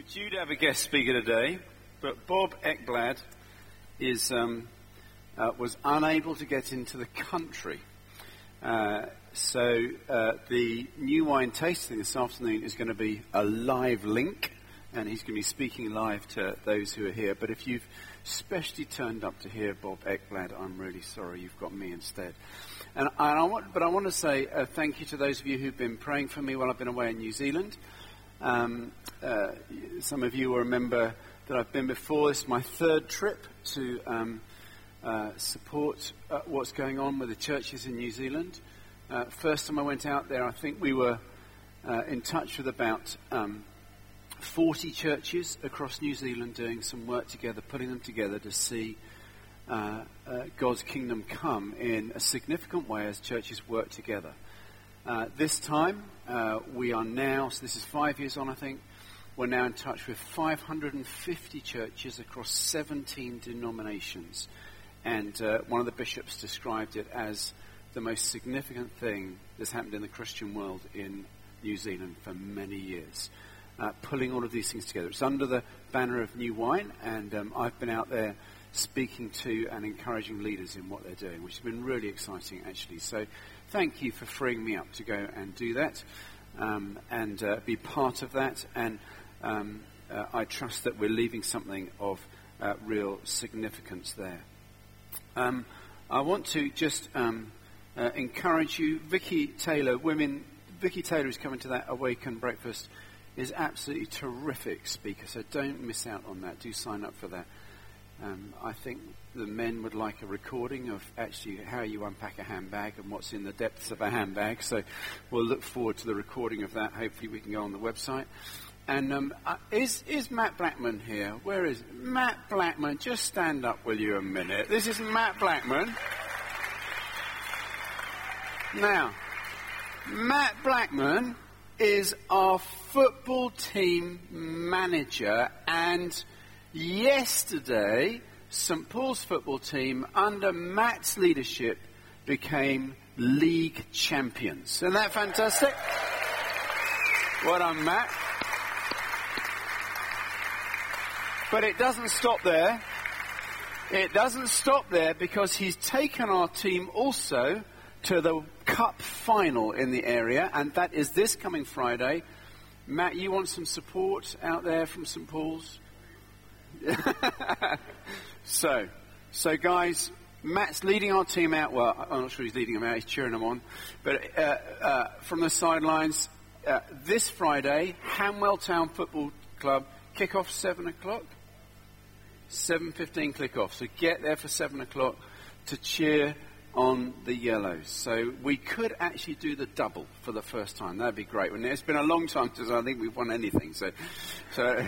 We're due to have a guest speaker today, but Bob Ekblad is, um, uh, was unable to get into the country. Uh, so uh, the new wine tasting this afternoon is going to be a live link, and he's going to be speaking live to those who are here. But if you've specially turned up to hear Bob Ekblad, I'm really sorry you've got me instead. And, and I want, but I want to say uh, thank you to those of you who've been praying for me while I've been away in New Zealand. Um, uh, some of you will remember that I've been before. This is my third trip to um, uh, support uh, what's going on with the churches in New Zealand. Uh, first time I went out there, I think we were uh, in touch with about um, 40 churches across New Zealand doing some work together, putting them together to see uh, God's kingdom come in a significant way as churches work together. This time, we are now, so this is five years on, I think, we're now in touch with 550 churches across 17 denominations. And uh, one of the bishops described it as the most significant thing that's happened in the Christian world in New Zealand for many years. Uh, pulling all of these things together. It's under the banner of New Wine, and um, I've been out there speaking to and encouraging leaders in what they're doing, which has been really exciting, actually. So thank you for freeing me up to go and do that um, and uh, be part of that. And um, uh, I trust that we're leaving something of uh, real significance there. Um, I want to just um, uh, encourage you. Vicky Taylor, women, Vicky Taylor is coming to that Awaken breakfast. Is absolutely terrific speaker, so don't miss out on that. Do sign up for that. Um, I think the men would like a recording of actually how you unpack a handbag and what's in the depths of a handbag. So we'll look forward to the recording of that. Hopefully, we can go on the website. And um, uh, is, is Matt Blackman here? Where is Matt Blackman? Just stand up, will you, a minute? This is Matt Blackman. Now, Matt Blackman is our football team manager, and yesterday, St Paul's football team, under Matt's leadership, became league champions. Isn't that fantastic? Well done, Matt. But it doesn't stop there. It doesn't stop there because he's taken our team also to the cup final in the area, and that is this coming Friday. Matt, you want some support out there from St. Paul's? so, so guys, Matt's leading our team out. Well, I'm not sure he's leading them out; he's cheering them on. But uh, uh, from the sidelines, uh, this Friday, Hanwell Town Football Club kick off seven o'clock. 7.15 click off. So get there for 7 o'clock to cheer on the yellows. So we could actually do the double for the first time. That'd be great. It's been a long time since I think we've won anything. So, so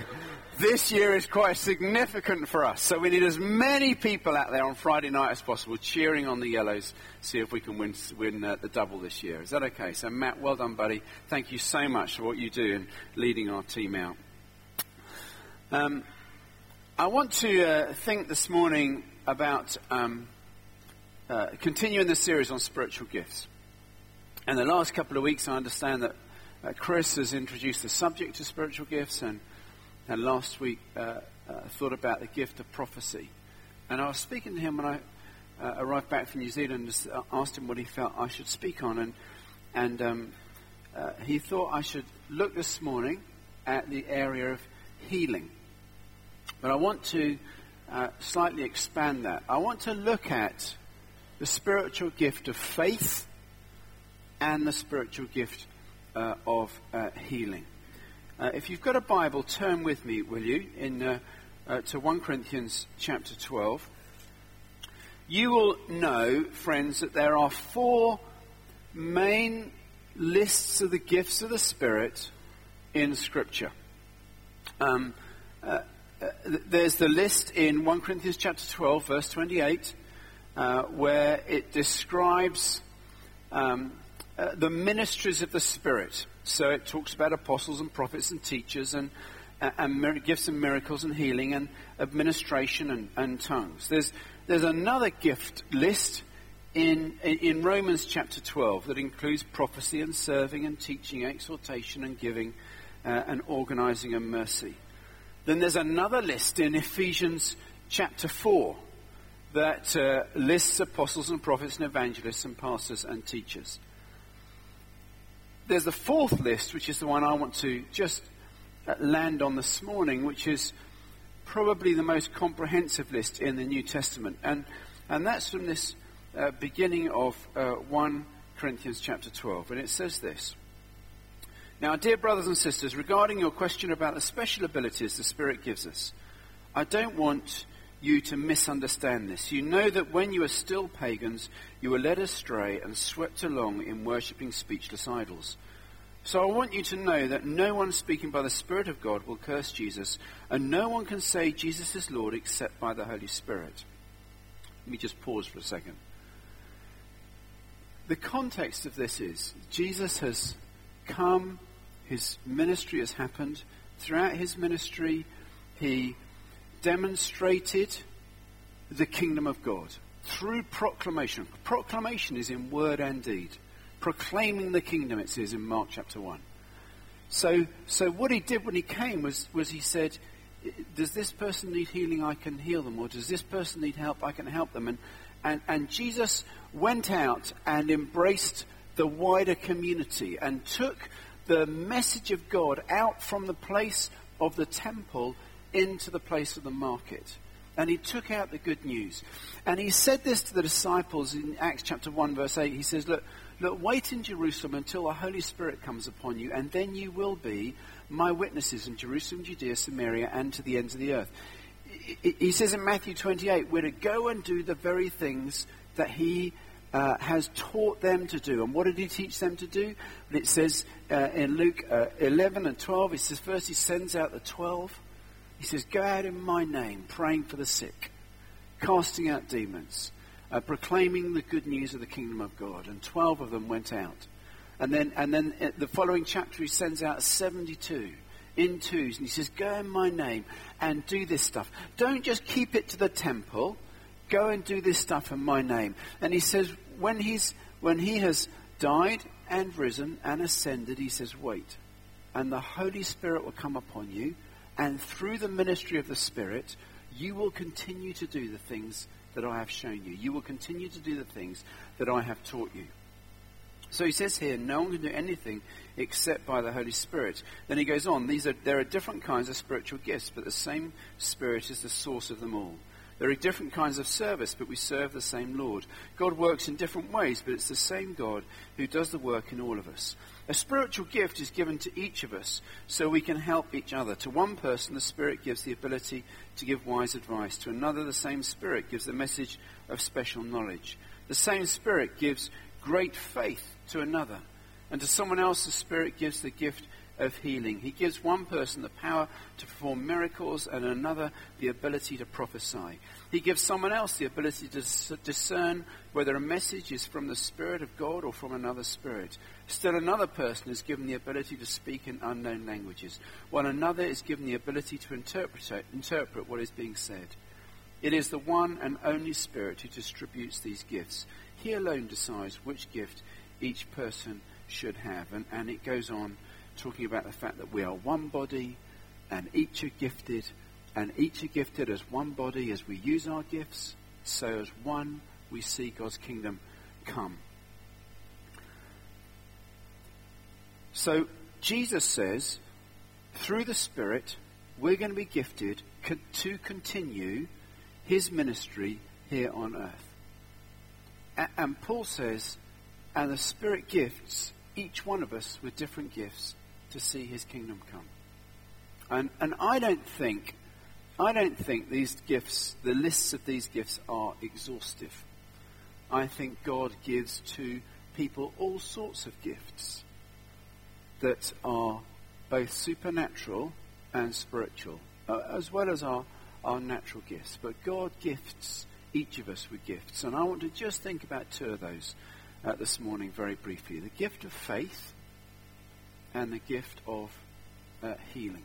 this year is quite significant for us. So we need as many people out there on Friday night as possible cheering on the yellows. See if we can win, win uh, the double this year. Is that okay? So Matt, well done, buddy. Thank you so much for what you do in leading our team out. Um, I want to uh, think this morning about um, uh, continuing the series on spiritual gifts. And the last couple of weeks, I understand that uh, Chris has introduced the subject of spiritual gifts, and, and last week uh, uh, thought about the gift of prophecy. And I was speaking to him when I uh, arrived back from New Zealand and asked him what he felt I should speak on. And, and um, he thought I should look this morning at the area of healing. But I want to slightly expand that. I want to look at the spiritual gift of faith and the spiritual gift uh, of uh, healing. Uh, if you've got a Bible, turn with me, will you, in, uh, uh, to 1 Corinthians chapter 12. You will know, friends, that there are four main lists of the gifts of the Spirit in Scripture. Um, uh, there's the list in 1 Corinthians chapter 12, verse 28, uh, where it describes um, uh, the ministries of the Spirit. So it talks about apostles and prophets and teachers and, uh, and gifts and miracles and healing and administration and, and tongues. There's, there's another gift list in, in Romans chapter 12 that includes prophecy and serving and teaching, exhortation and giving uh, and organizing and mercy. Then there's another list in Ephesians chapter 4 that uh, lists apostles and prophets and evangelists and pastors and teachers. There's the fourth list, which is the one I want to just uh, land on this morning, which is probably the most comprehensive list in the New Testament. And, and that's from this uh, beginning of uh, 1 Corinthians chapter 12. And it says this. Now, dear brothers and sisters, regarding your question about the special abilities the Spirit gives us, I don't want you to misunderstand this. You know that when you were still pagans, you were led astray and swept along in worshipping speechless idols. So I want you to know that no one speaking by the Spirit of God will curse Jesus, and no one can say Jesus is Lord except by the Holy Spirit. Let me just pause for a second. The context of this is Jesus has come, his ministry has happened. Throughout his ministry, he demonstrated the kingdom of God through proclamation. Proclamation is in word and deed. Proclaiming the kingdom, it says in Mark chapter 1. So, so what he did when he came was, was he said, does this person need healing? I can heal them. Or does this person need help? I can help them. And, and, and Jesus went out and embraced the wider community and took the message of God out from the place of the temple into the place of the market. And he took out the good news. And he said this to the disciples in Acts chapter 1, verse 8. He says, Look, look, wait in Jerusalem until the Holy Spirit comes upon you, and then you will be my witnesses in Jerusalem, Judea, Samaria, and to the ends of the earth. He says in Matthew 28, we're to go and do the very things that he uh, has taught them to do. And what did he teach them to do? it says uh, in Luke uh, 11 and 12, he says, first he sends out the 12 he says, Go out in my name, praying for the sick, casting out demons, uh, proclaiming the good news of the kingdom of God. And 12 of them went out. And then, and then uh, the following chapter, he sends out 72 in twos. And he says, Go in my name and do this stuff. Don't just keep it to the temple. Go and do this stuff in my name. And he says, when, he's, when he has died and risen and ascended, he says, Wait. And the Holy Spirit will come upon you and through the ministry of the Spirit, you will continue to do the things that I have shown you. You will continue to do the things that I have taught you. So he says here, no one can do anything except by the Holy Spirit. Then he goes on, these are, there are different kinds of spiritual gifts, but the same Spirit is the source of them all. There are different kinds of service, but we serve the same Lord. God works in different ways, but it's the same God who does the work in all of us. A spiritual gift is given to each of us so we can help each other. To one person, the Spirit gives the ability to give wise advice. To another, the same Spirit gives the message of special knowledge. The same Spirit gives great faith to another. And to someone else, the Spirit gives the gift of healing. He gives one person the power to perform miracles and another the ability to prophesy. He gives someone else the ability to discern whether a message is from the Spirit of God or from another spirit. Still another person is given the ability to speak in unknown languages, while another is given the ability to interpret, interpret what is being said. It is the one and only Spirit who distributes these gifts. He alone decides which gift each person should have. And, and it goes on talking about the fact that we are one body and each are gifted, and each are gifted as one body as we use our gifts, so as one we see God's kingdom come. So Jesus says, through the Spirit, we're going to be gifted to continue his ministry here on earth. And Paul says, and the Spirit gifts each one of us with different gifts to see his kingdom come. And, and I don't think, I don't think these gifts, the lists of these gifts are exhaustive. I think God gives to people all sorts of gifts that are both supernatural and spiritual, uh, as well as our, our natural gifts. But God gifts each of us with gifts. And I want to just think about two of those uh, this morning very briefly the gift of faith and the gift of uh, healing.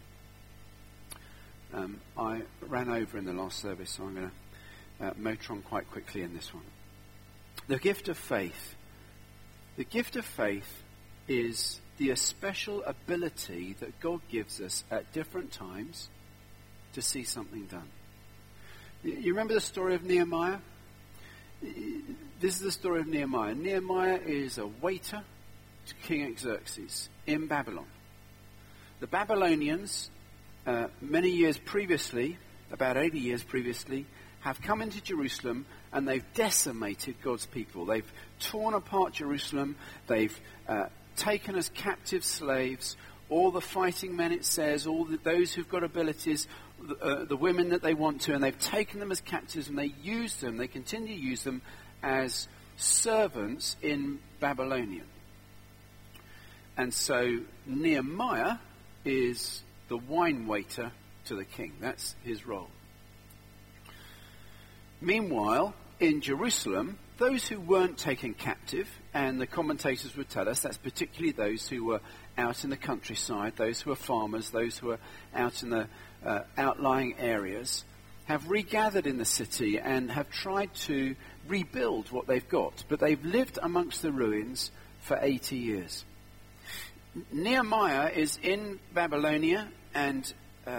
Um, I ran over in the last service, so I'm going to uh, motor on quite quickly in this one. The gift of faith. The gift of faith is the special ability that God gives us at different times to see something done. You remember the story of Nehemiah? This is the story of Nehemiah. Nehemiah is a waiter to King Xerxes in Babylon. The Babylonians, uh, many years previously, about 80 years previously, have come into Jerusalem and they've decimated God's people. They've torn apart Jerusalem. They've uh, taken as captive slaves all the fighting men, it says, all the, those who've got abilities, uh, the women that they want to, and they've taken them as captives and they use them, they continue to use them as servants in Babylonian. And so Nehemiah is the wine waiter to the king. That's his role. Meanwhile, in Jerusalem, those who weren't taken captive, and the commentators would tell us that's particularly those who were out in the countryside, those who are farmers, those who are out in the uh, outlying areas, have regathered in the city and have tried to rebuild what they've got. But they've lived amongst the ruins for 80 years. Nehemiah is in Babylonia, and uh,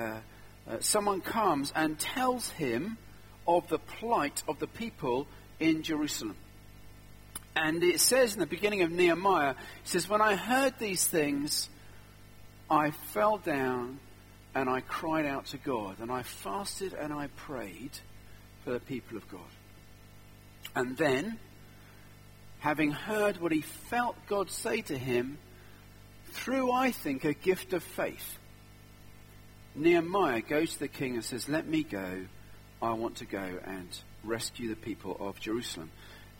uh, someone comes and tells him of the plight of the people in Jerusalem. And it says in the beginning of Nehemiah, it says, When I heard these things, I fell down and I cried out to God, and I fasted and I prayed for the people of God. And then, having heard what he felt God say to him, through, I think, a gift of faith, Nehemiah goes to the king and says, Let me go. I want to go and rescue the people of Jerusalem.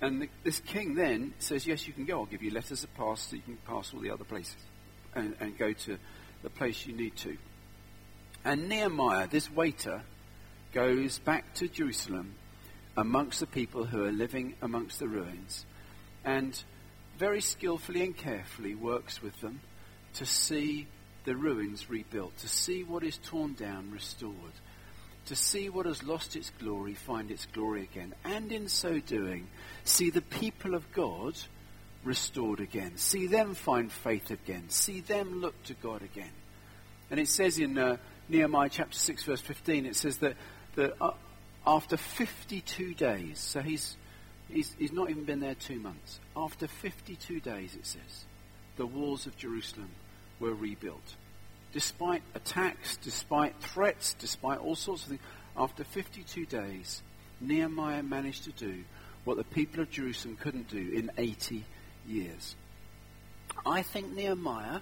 And the, this king then says, Yes, you can go. I'll give you letters of pass so you can pass all the other places and, and go to the place you need to. And Nehemiah, this waiter, goes back to Jerusalem amongst the people who are living amongst the ruins and very skillfully and carefully works with them to see the ruins rebuilt, to see what is torn down restored, to see what has lost its glory find its glory again, and in so doing, see the people of God restored again, see them find faith again, see them look to God again. And it says in uh, Nehemiah chapter 6, verse 15, it says that, that uh, after 52 days, so he's, he's, he's not even been there two months, after 52 days, it says, the walls of Jerusalem were rebuilt despite attacks, despite threats, despite all sorts of things, after 52 days, Nehemiah managed to do what the people of Jerusalem couldn't do in 80 years. I think Nehemiah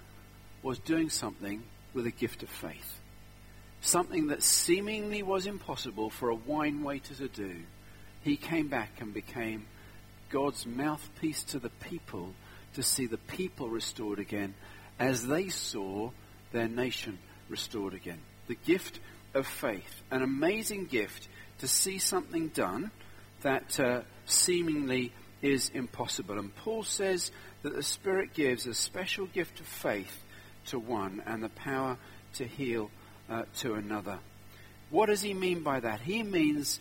was doing something with a gift of faith. Something that seemingly was impossible for a wine waiter to do. He came back and became God's mouthpiece to the people to see the people restored again as they saw their nation restored again. The gift of faith, an amazing gift to see something done that uh, seemingly is impossible. And Paul says that the Spirit gives a special gift of faith to one and the power to heal uh, to another. What does he mean by that? He means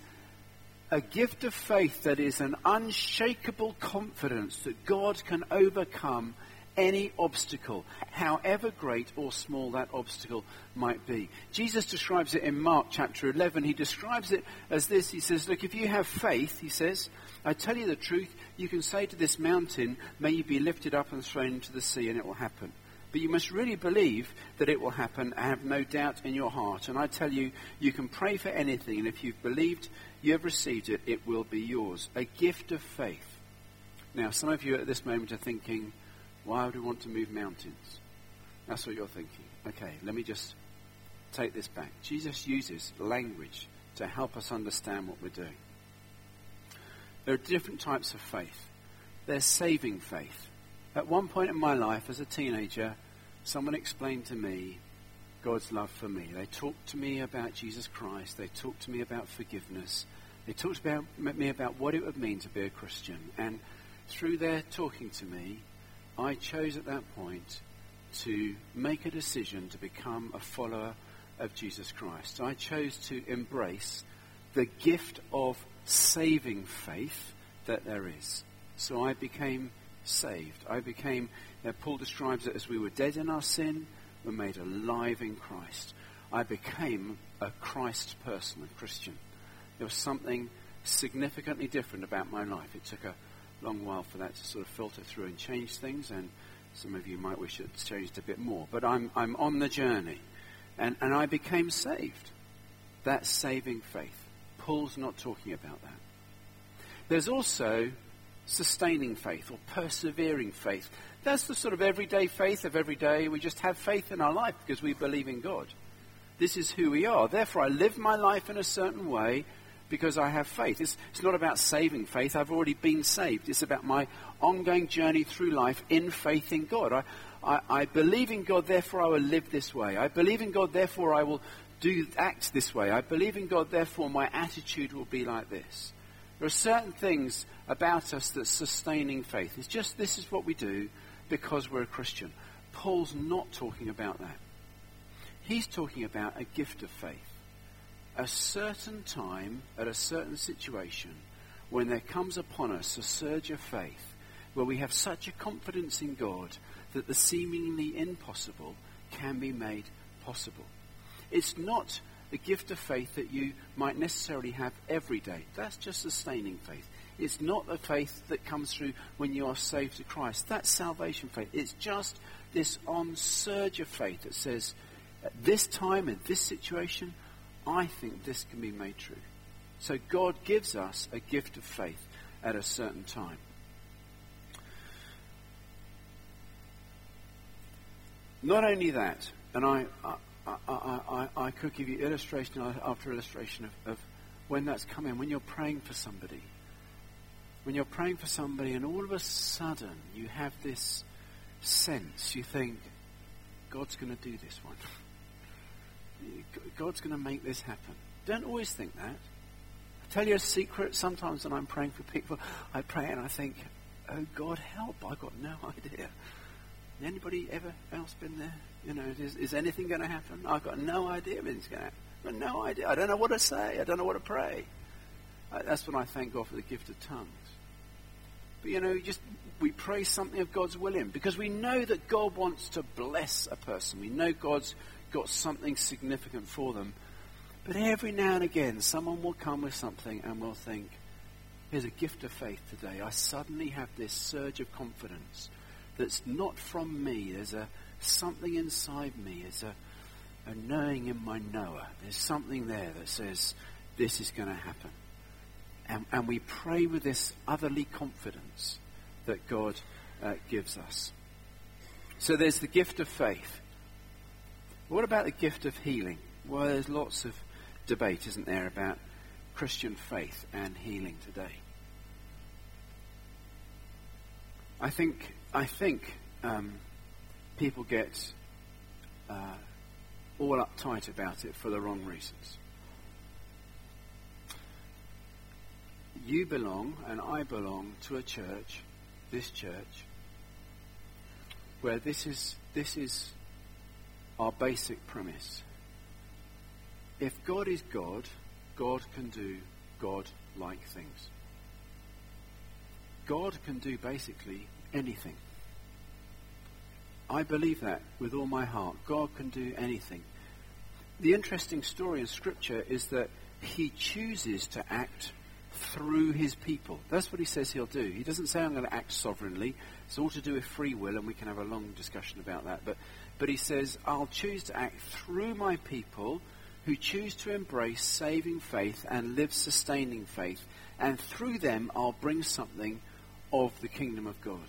a gift of faith that is an unshakable confidence that God can overcome any obstacle, however great or small that obstacle might be. Jesus describes it in Mark chapter 11. He describes it as this. He says, Look, if you have faith, he says, I tell you the truth, you can say to this mountain, May you be lifted up and thrown into the sea, and it will happen. But you must really believe that it will happen and have no doubt in your heart. And I tell you, you can pray for anything, and if you've believed you have received it, it will be yours. A gift of faith. Now, some of you at this moment are thinking, why would we want to move mountains? That's what you're thinking. Okay, let me just take this back. Jesus uses language to help us understand what we're doing. There are different types of faith. There's saving faith. At one point in my life as a teenager, someone explained to me God's love for me. They talked to me about Jesus Christ. They talked to me about forgiveness. They talked about me about what it would mean to be a Christian. And through their talking to me, I chose at that point to make a decision to become a follower of Jesus Christ. I chose to embrace the gift of saving faith that there is. So I became saved. I became, uh, Paul describes it as we were dead in our sin, were made alive in Christ. I became a Christ person, a Christian. There was something significantly different about my life. It took a long while for that to sort of filter through and change things, and some of you might wish it's changed a bit more. But I'm, I'm on the journey, and, and I became saved. That saving faith. Paul's not talking about that. There's also sustaining faith or persevering faith. That's the sort of everyday faith of every day. We just have faith in our life because we believe in God. This is who we are. Therefore, I live my life in a certain way because I have faith. It's, it's not about saving faith. I've already been saved. It's about my ongoing journey through life in faith in God. I, I, I believe in God, therefore I will live this way. I believe in God, therefore I will do act this way. I believe in God, therefore my attitude will be like this. There are certain things about us that sustaining faith. It's just this is what we do because we're a Christian. Paul's not talking about that. He's talking about a gift of faith. A certain time, at a certain situation, when there comes upon us a surge of faith, where we have such a confidence in God that the seemingly impossible can be made possible. It's not the gift of faith that you might necessarily have every day. That's just sustaining faith. It's not the faith that comes through when you are saved to Christ. That's salvation faith. It's just this on surge of faith that says, at this time, in this situation, I think this can be made true. So God gives us a gift of faith at a certain time. Not only that, and I, I, I, I, could give you illustration after illustration of, of when that's coming, when you're praying for somebody. When you're praying for somebody and all of a sudden you have this sense, you think, God's going to do this one. God's going to make this happen. Don't always think that. I tell you a secret. Sometimes when I'm praying for people, I pray and I think, oh God, help. I've got no idea. Anybody ever else been there? You know, is, is anything going to happen? I've got no idea if going to happen. I've got no idea. I don't know what to say. I don't know what to pray. I, that's when I thank God for the gift of tongues. But you know, just we pray something of God's will in because we know that God wants to bless a person. We know God's got something significant for them. But every now and again, someone will come with something and will think, here's a gift of faith today. I suddenly have this surge of confidence that's not from me. There's a something inside me. There's a, a knowing in my knower. There's something there that says this is going to happen. And, and, we pray with this otherly confidence that God uh, gives us. So there's the gift of faith. What about the gift of healing? Well, there's lots of debate, isn't there, about Christian faith and healing today. I think I think um, people get uh, all uptight about it for the wrong reasons. You belong, and I belong to a church, this church, where this is this is our basic premise. If God is God, God can do God-like things. God can do basically anything. I believe that with all my heart. God can do anything. The interesting story in Scripture is that He chooses to act through His people. That's what He says He'll do. He doesn't say, I'm going to act sovereignly. It's all to do with free will, and we can have a long discussion about that. But, but He says, I'll choose to act through my people who choose to embrace saving faith and live sustaining faith. And through them, I'll bring something of the kingdom of God.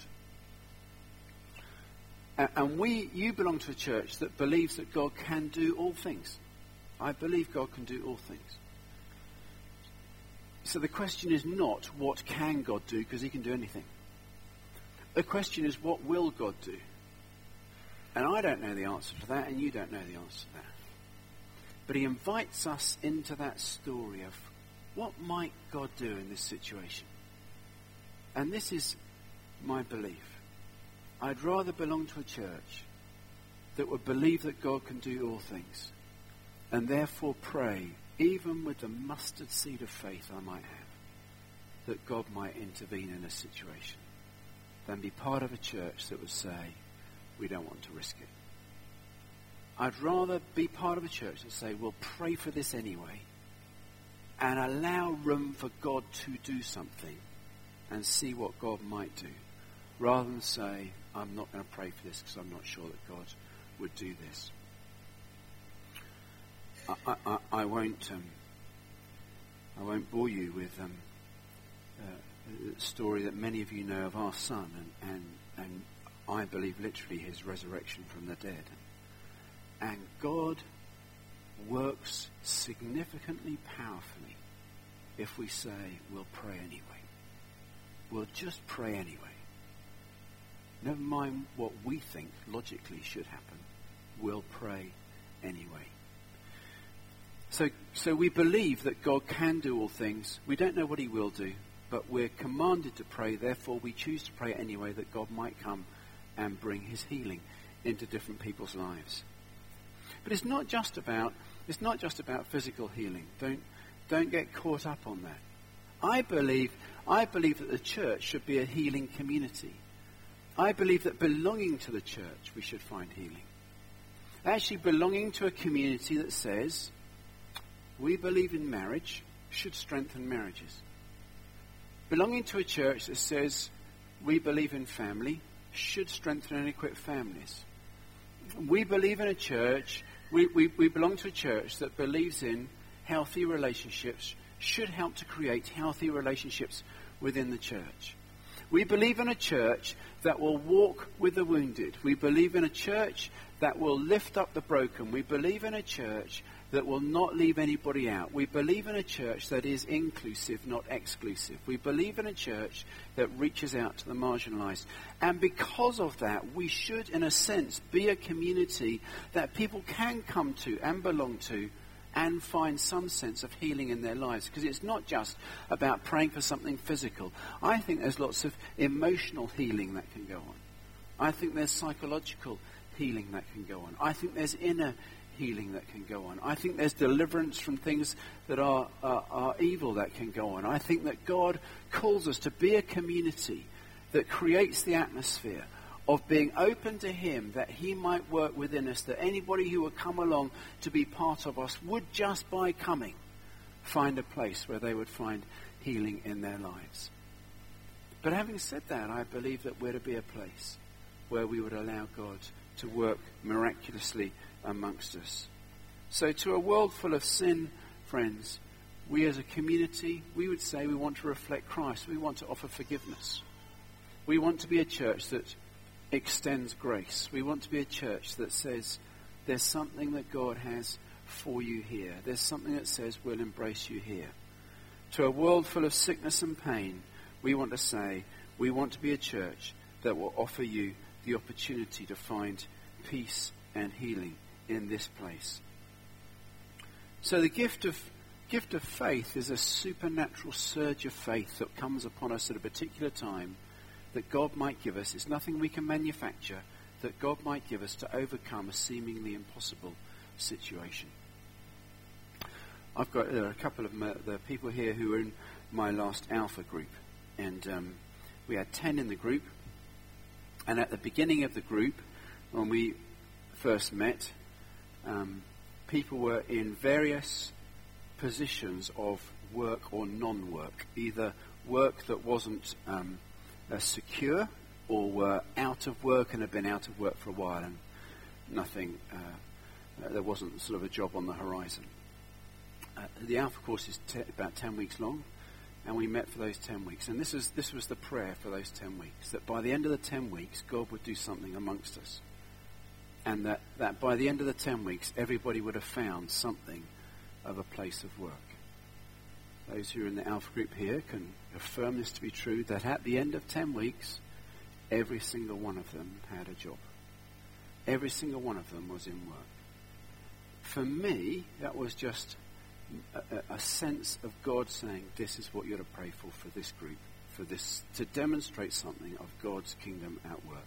And we, you belong to a church that believes that God can do all things. I believe God can do all things. So the question is not what can God do because he can do anything. The question is what will God do? And I don't know the answer to that and you don't know the answer to that. But he invites us into that story of what might God do in this situation? And this is my belief. I'd rather belong to a church that would believe that God can do all things and therefore pray, even with the mustard seed of faith I might have, that God might intervene in a situation than be part of a church that would say, we don't want to risk it. I'd rather be part of a church that say, we'll pray for this anyway and allow room for God to do something and see what God might do, rather than say, I'm not going to pray for this because I'm not sure that God would do this. I, I, I won't. Um, I won't bore you with um, uh, a story that many of you know of our son, and, and, and I believe literally his resurrection from the dead. And God works significantly powerfully if we say we'll pray anyway. We'll just pray anyway. Never mind what we think logically should happen. We'll pray anyway. So, so we believe that God can do all things. We don't know what he will do, but we're commanded to pray. Therefore, we choose to pray anyway that God might come and bring his healing into different people's lives. But it's not just about it's not just about physical healing. Don't don't get caught up on that. I believe I believe that the church should be a healing community. I believe that belonging to the church we should find healing. Actually belonging to a community that says we believe in marriage should strengthen marriages. Belonging to a church that says we believe in family should strengthen and equip families. We believe in a church, we, we, we belong to a church that believes in healthy relationships, should help to create healthy relationships within the church. We believe in a church that will walk with the wounded. We believe in a church that will lift up the broken. We believe in a church that will not leave anybody out. We believe in a church that is inclusive, not exclusive. We believe in a church that reaches out to the marginalized. And because of that, we should, in a sense, be a community that people can come to and belong to and find some sense of healing in their lives. Because it's not just about praying for something physical. I think there's lots of emotional healing that can go on. I think there's psychological healing that can go on. I think there's inner healing that can go on. I think there's deliverance from things that are, are, are evil that can go on. I think that God calls us to be a community that creates the atmosphere of being open to Him that He might work within us, that anybody who would come along to be part of us would just by coming find a place where they would find healing in their lives. But having said that, I believe that we're to be a place where we would allow God to work miraculously amongst us. So, to a world full of sin, friends, we as a community, we would say we want to reflect Christ. We want to offer forgiveness. We want to be a church that extends grace. We want to be a church that says there's something that God has for you here. There's something that says we'll embrace you here. To a world full of sickness and pain, we want to say we want to be a church that will offer you the opportunity to find peace and healing in this place. So the gift of gift of faith is a supernatural surge of faith that comes upon us at a particular time that God might give us. It's nothing we can manufacture that God might give us to overcome a seemingly impossible situation. I've got uh, a couple of my, the people here who are in my last Alpha group, and um, we had ten in the group. And at the beginning of the group, when we first met, um, people were in various positions of work or non-work, either work that wasn't um, uh, secure or were out of work and had been out of work for a while and nothing, uh, there wasn't sort of a job on the horizon. Uh, the Alpha course is te- about 10 weeks long, and we met for those 10 weeks. And this was, this was the prayer for those 10 weeks, that by the end of the 10 weeks, God would do something amongst us and that, that by the end of the 10 weeks, everybody would have found something of a place of work. Those who are in the Alpha group here can affirm this to be true, that at the end of 10 weeks, every single one of them had a job. Every single one of them was in work. For me, that was just a, a sense of God saying, this is what you're to pray for for this group, for this, to demonstrate something of God's kingdom at work.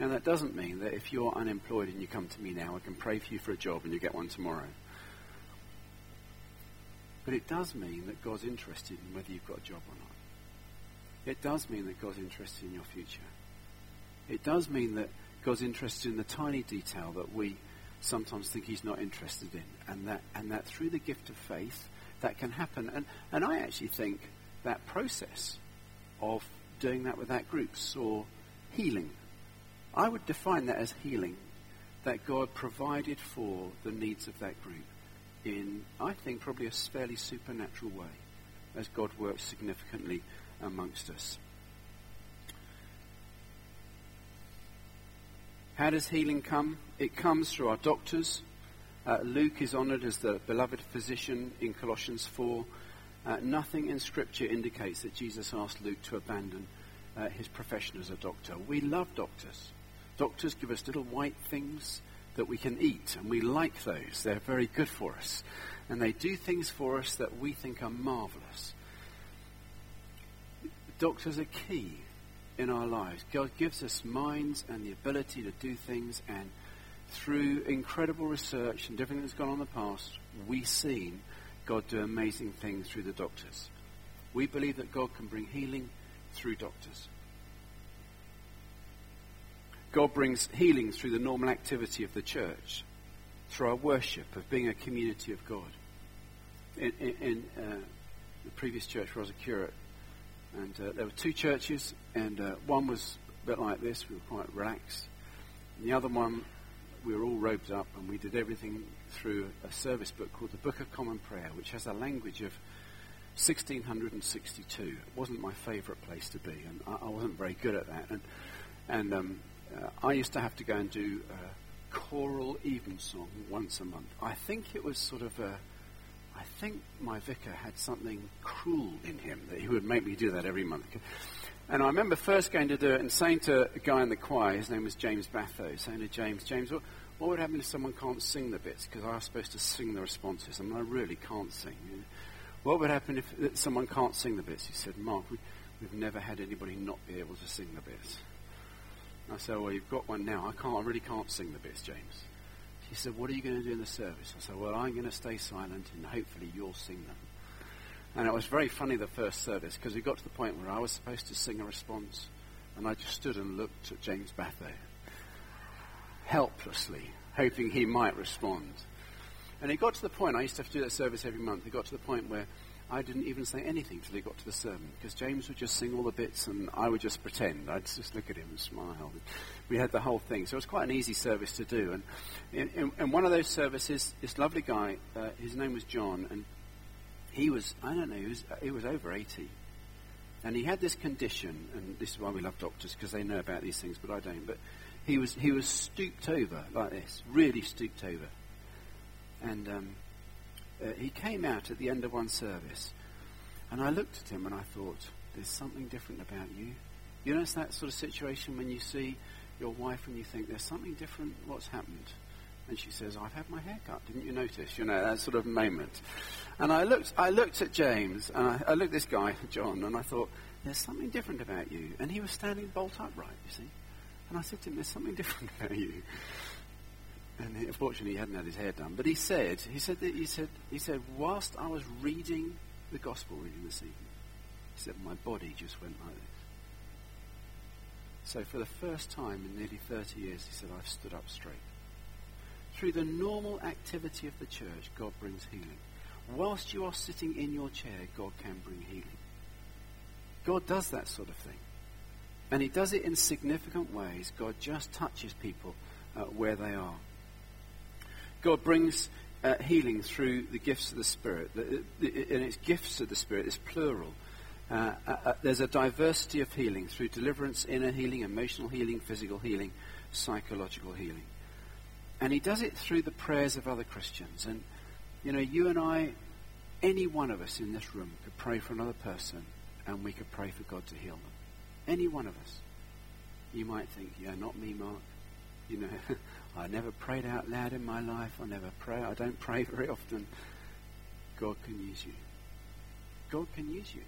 Now, that doesn't mean that if you're unemployed and you come to me now, I can pray for you for a job and you get one tomorrow. But it does mean that God's interested in whether you've got a job or not. It does mean that God's interested in your future. It does mean that God's interested in the tiny detail that we sometimes think he's not interested in. And that, and that through the gift of faith, that can happen. And, and I actually think that process of doing that with that group saw healing. I would define that as healing, that God provided for the needs of that group in, I think, probably a fairly supernatural way as God works significantly amongst us. How does healing come? It comes through our doctors. Uh, Luke is honored as the beloved physician in Colossians 4. Uh, nothing in Scripture indicates that Jesus asked Luke to abandon uh, his profession as a doctor. We love doctors. Doctors give us little white things that we can eat, and we like those. They're very good for us. And they do things for us that we think are marvelous. Doctors are key in our lives. God gives us minds and the ability to do things, and through incredible research and everything that's gone on in the past, we've seen God do amazing things through the doctors. We believe that God can bring healing through doctors. God brings healing through the normal activity of the church, through our worship, of being a community of God. In, in, in uh, the previous church where I was a curate, and uh, there were two churches, and uh, one was a bit like this, we were quite relaxed. And the other one, we were all robed up, and we did everything through a service book called the Book of Common Prayer, which has a language of 1662. It wasn't my favourite place to be, and I, I, wasn't very good at that. And, and um, uh, I used to have to go and do a choral evensong once a month. I think it was sort of a I think my vicar had something cruel in him that he would make me do that every month. And I remember first going to do it and saying to a guy in the choir, his name was James Batho, saying to James, James, what, what would happen if someone can't sing the bits? Because I was supposed to sing the responses. Mean, I really can't sing. What would happen if someone can't sing the bits? He said, Mark, we, have never had anybody not be able to sing the bits. I said, well, you've got one now. I can't, I really can't sing the bits, James. He said, What are you going to do in the service? I said, Well, I'm going to stay silent and hopefully you'll sing them. And it was very funny the first service because we got to the point where I was supposed to sing a response and I just stood and looked at James Batho helplessly, hoping he might respond. And it got to the point, I used to have to do that service every month, it got to the point where I didn't even say anything till he got to the sermon because James would just sing all the bits and I would just pretend. I'd just look at him and smile. We had the whole thing. So it was quite an easy service to do. And in, in, in one of those services, this lovely guy, uh, his name was John, and he was, I don't know, he was, he was over 80. And he had this condition, and this is why we love doctors because they know about these things, but I don't. But he was, he was stooped over like this, really stooped over. And um, he came out at the end of one service, and I looked at him and I thought, there's something different about you. You know, it's that sort of situation when you see your wife and you think, there's something different, what's happened? And she says, I've had my hair cut, didn't you notice? You know, that sort of moment. And I looked, I looked at James, and I, I looked at this guy, John, and I thought, there's something different about you. And he was standing bolt upright, you see. And I said to him, there's something different about you. And unfortunately, he hadn't had his hair done. But he said, he said, that, he said, he said, whilst I was reading the gospel reading this evening, he said, my body just went like this. So for the first time in nearly 30 years, he said, I've stood up straight. Through the normal activity of the church, God brings healing. Whilst you are sitting in your chair, God can bring healing. God does that sort of thing. And he does it in significant ways. God just touches people uh, where they are. God brings uh, healing through the gifts of the Spirit. and it's gifts of the Spirit, it's plural. Uh, uh, uh, there's a diversity of healing through deliverance, inner healing, emotional healing, physical healing, psychological healing. And he does it through the prayers of other Christians. And, you know, you and I, any one of us in this room could pray for another person and we could pray for God to heal them. Any one of us. You might think, yeah, not me, Mark. You know, I never prayed out loud in my life. I never pray. I don't pray very often. God can use you. God can use you.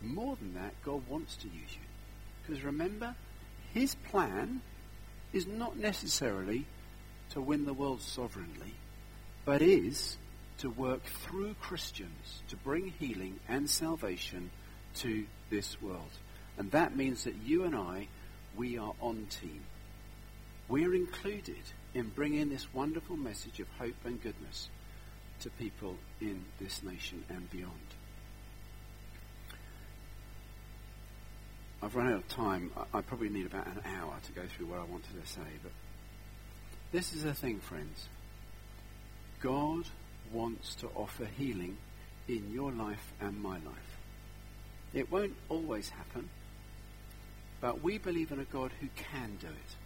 More than that, God wants to use you. Because remember, his plan is not necessarily to win the world sovereignly, but is to work through Christians to bring healing and salvation to this world. And that means that you and I, we are on team. We're included in bringing this wonderful message of hope and goodness to people in this nation and beyond. I've run out of time. I, probably need about an hour to go through what I wanted to say, but this is the thing, friends. God wants to offer healing in your life and my life. It won't always happen, but we believe in a God who can do it.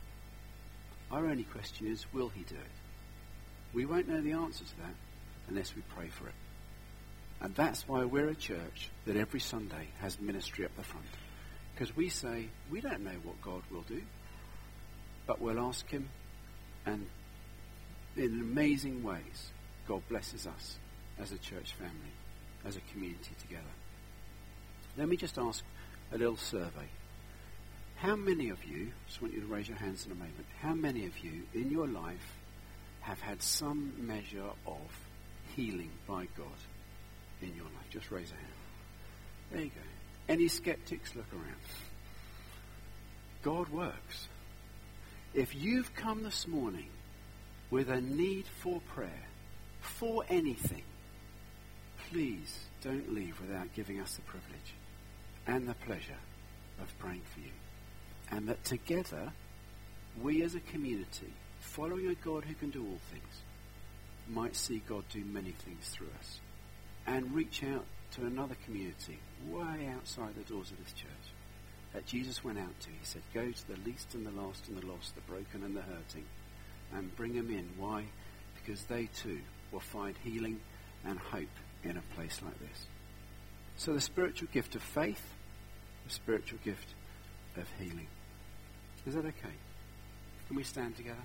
Our only question is, will he do it? We won't know the answer to that unless we pray for it. And that's why we're a church that every Sunday has ministry up the front. Because we say, we don't know what God will do, but we'll ask him, and in amazing ways, God blesses us as a church family, as a community together. Let me just ask a little survey. How many of you, I just want you to raise your hands in a moment, how many of you in your life have had some measure of healing by God in your life? Just raise a hand. There you go. Any skeptics, look around. God works. If you've come this morning with a need for prayer, for anything, please don't leave without giving us the privilege and the pleasure of praying for you and that together, we as a community, following a God who can do all things, might see God do many things through us and reach out to another community way outside the doors of this church that Jesus went out to. He said, Go to the least and the last and the lost, the broken and the hurting, and bring them in. Why? Because they too will find healing and hope in a place like this. So the spiritual gift of faith, the spiritual gift of healing. Is that okay? Can we stand together?